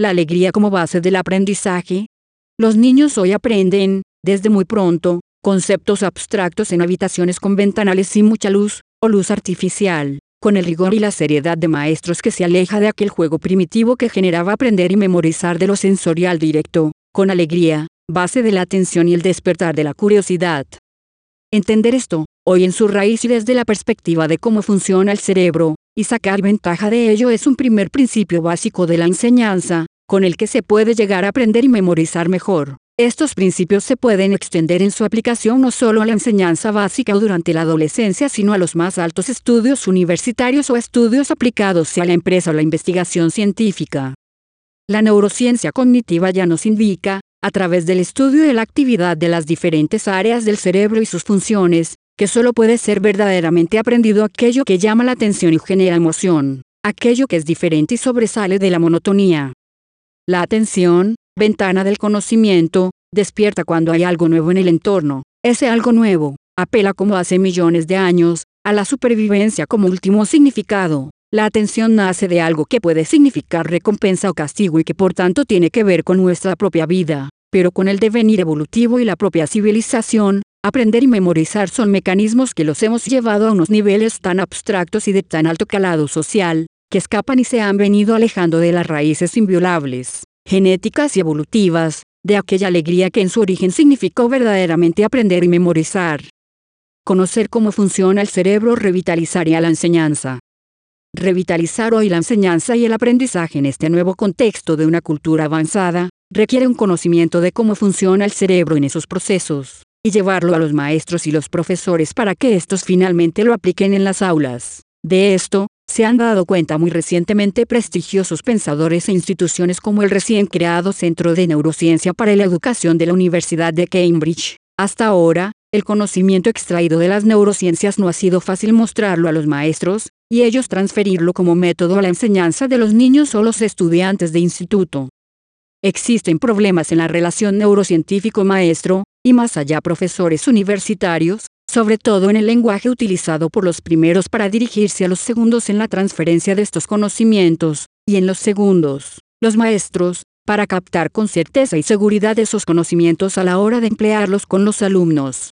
la alegría como base del aprendizaje. Los niños hoy aprenden, desde muy pronto, conceptos abstractos en habitaciones con ventanales sin mucha luz, o luz artificial, con el rigor y la seriedad de maestros que se aleja de aquel juego primitivo que generaba aprender y memorizar de lo sensorial directo, con alegría, base de la atención y el despertar de la curiosidad. Entender esto, hoy en su raíz y desde la perspectiva de cómo funciona el cerebro, y sacar ventaja de ello es un primer principio básico de la enseñanza, con el que se puede llegar a aprender y memorizar mejor. Estos principios se pueden extender en su aplicación no solo a la enseñanza básica o durante la adolescencia, sino a los más altos estudios universitarios o estudios aplicados a la empresa o la investigación científica. La neurociencia cognitiva ya nos indica, a través del estudio de la actividad de las diferentes áreas del cerebro y sus funciones, que solo puede ser verdaderamente aprendido aquello que llama la atención y genera emoción, aquello que es diferente y sobresale de la monotonía. La atención, ventana del conocimiento, despierta cuando hay algo nuevo en el entorno. Ese algo nuevo, apela como hace millones de años, a la supervivencia como último significado. La atención nace de algo que puede significar recompensa o castigo y que por tanto tiene que ver con nuestra propia vida, pero con el devenir evolutivo y la propia civilización, Aprender y memorizar son mecanismos que los hemos llevado a unos niveles tan abstractos y de tan alto calado social, que escapan y se han venido alejando de las raíces inviolables, genéticas y evolutivas, de aquella alegría que en su origen significó verdaderamente aprender y memorizar. Conocer cómo funciona el cerebro revitalizaría la enseñanza. Revitalizar hoy la enseñanza y el aprendizaje en este nuevo contexto de una cultura avanzada, requiere un conocimiento de cómo funciona el cerebro en esos procesos y llevarlo a los maestros y los profesores para que estos finalmente lo apliquen en las aulas. De esto, se han dado cuenta muy recientemente prestigiosos pensadores e instituciones como el recién creado Centro de Neurociencia para la Educación de la Universidad de Cambridge. Hasta ahora, el conocimiento extraído de las neurociencias no ha sido fácil mostrarlo a los maestros, y ellos transferirlo como método a la enseñanza de los niños o los estudiantes de instituto. Existen problemas en la relación neurocientífico-maestro, y más allá profesores universitarios, sobre todo en el lenguaje utilizado por los primeros para dirigirse a los segundos en la transferencia de estos conocimientos, y en los segundos, los maestros, para captar con certeza y seguridad esos conocimientos a la hora de emplearlos con los alumnos.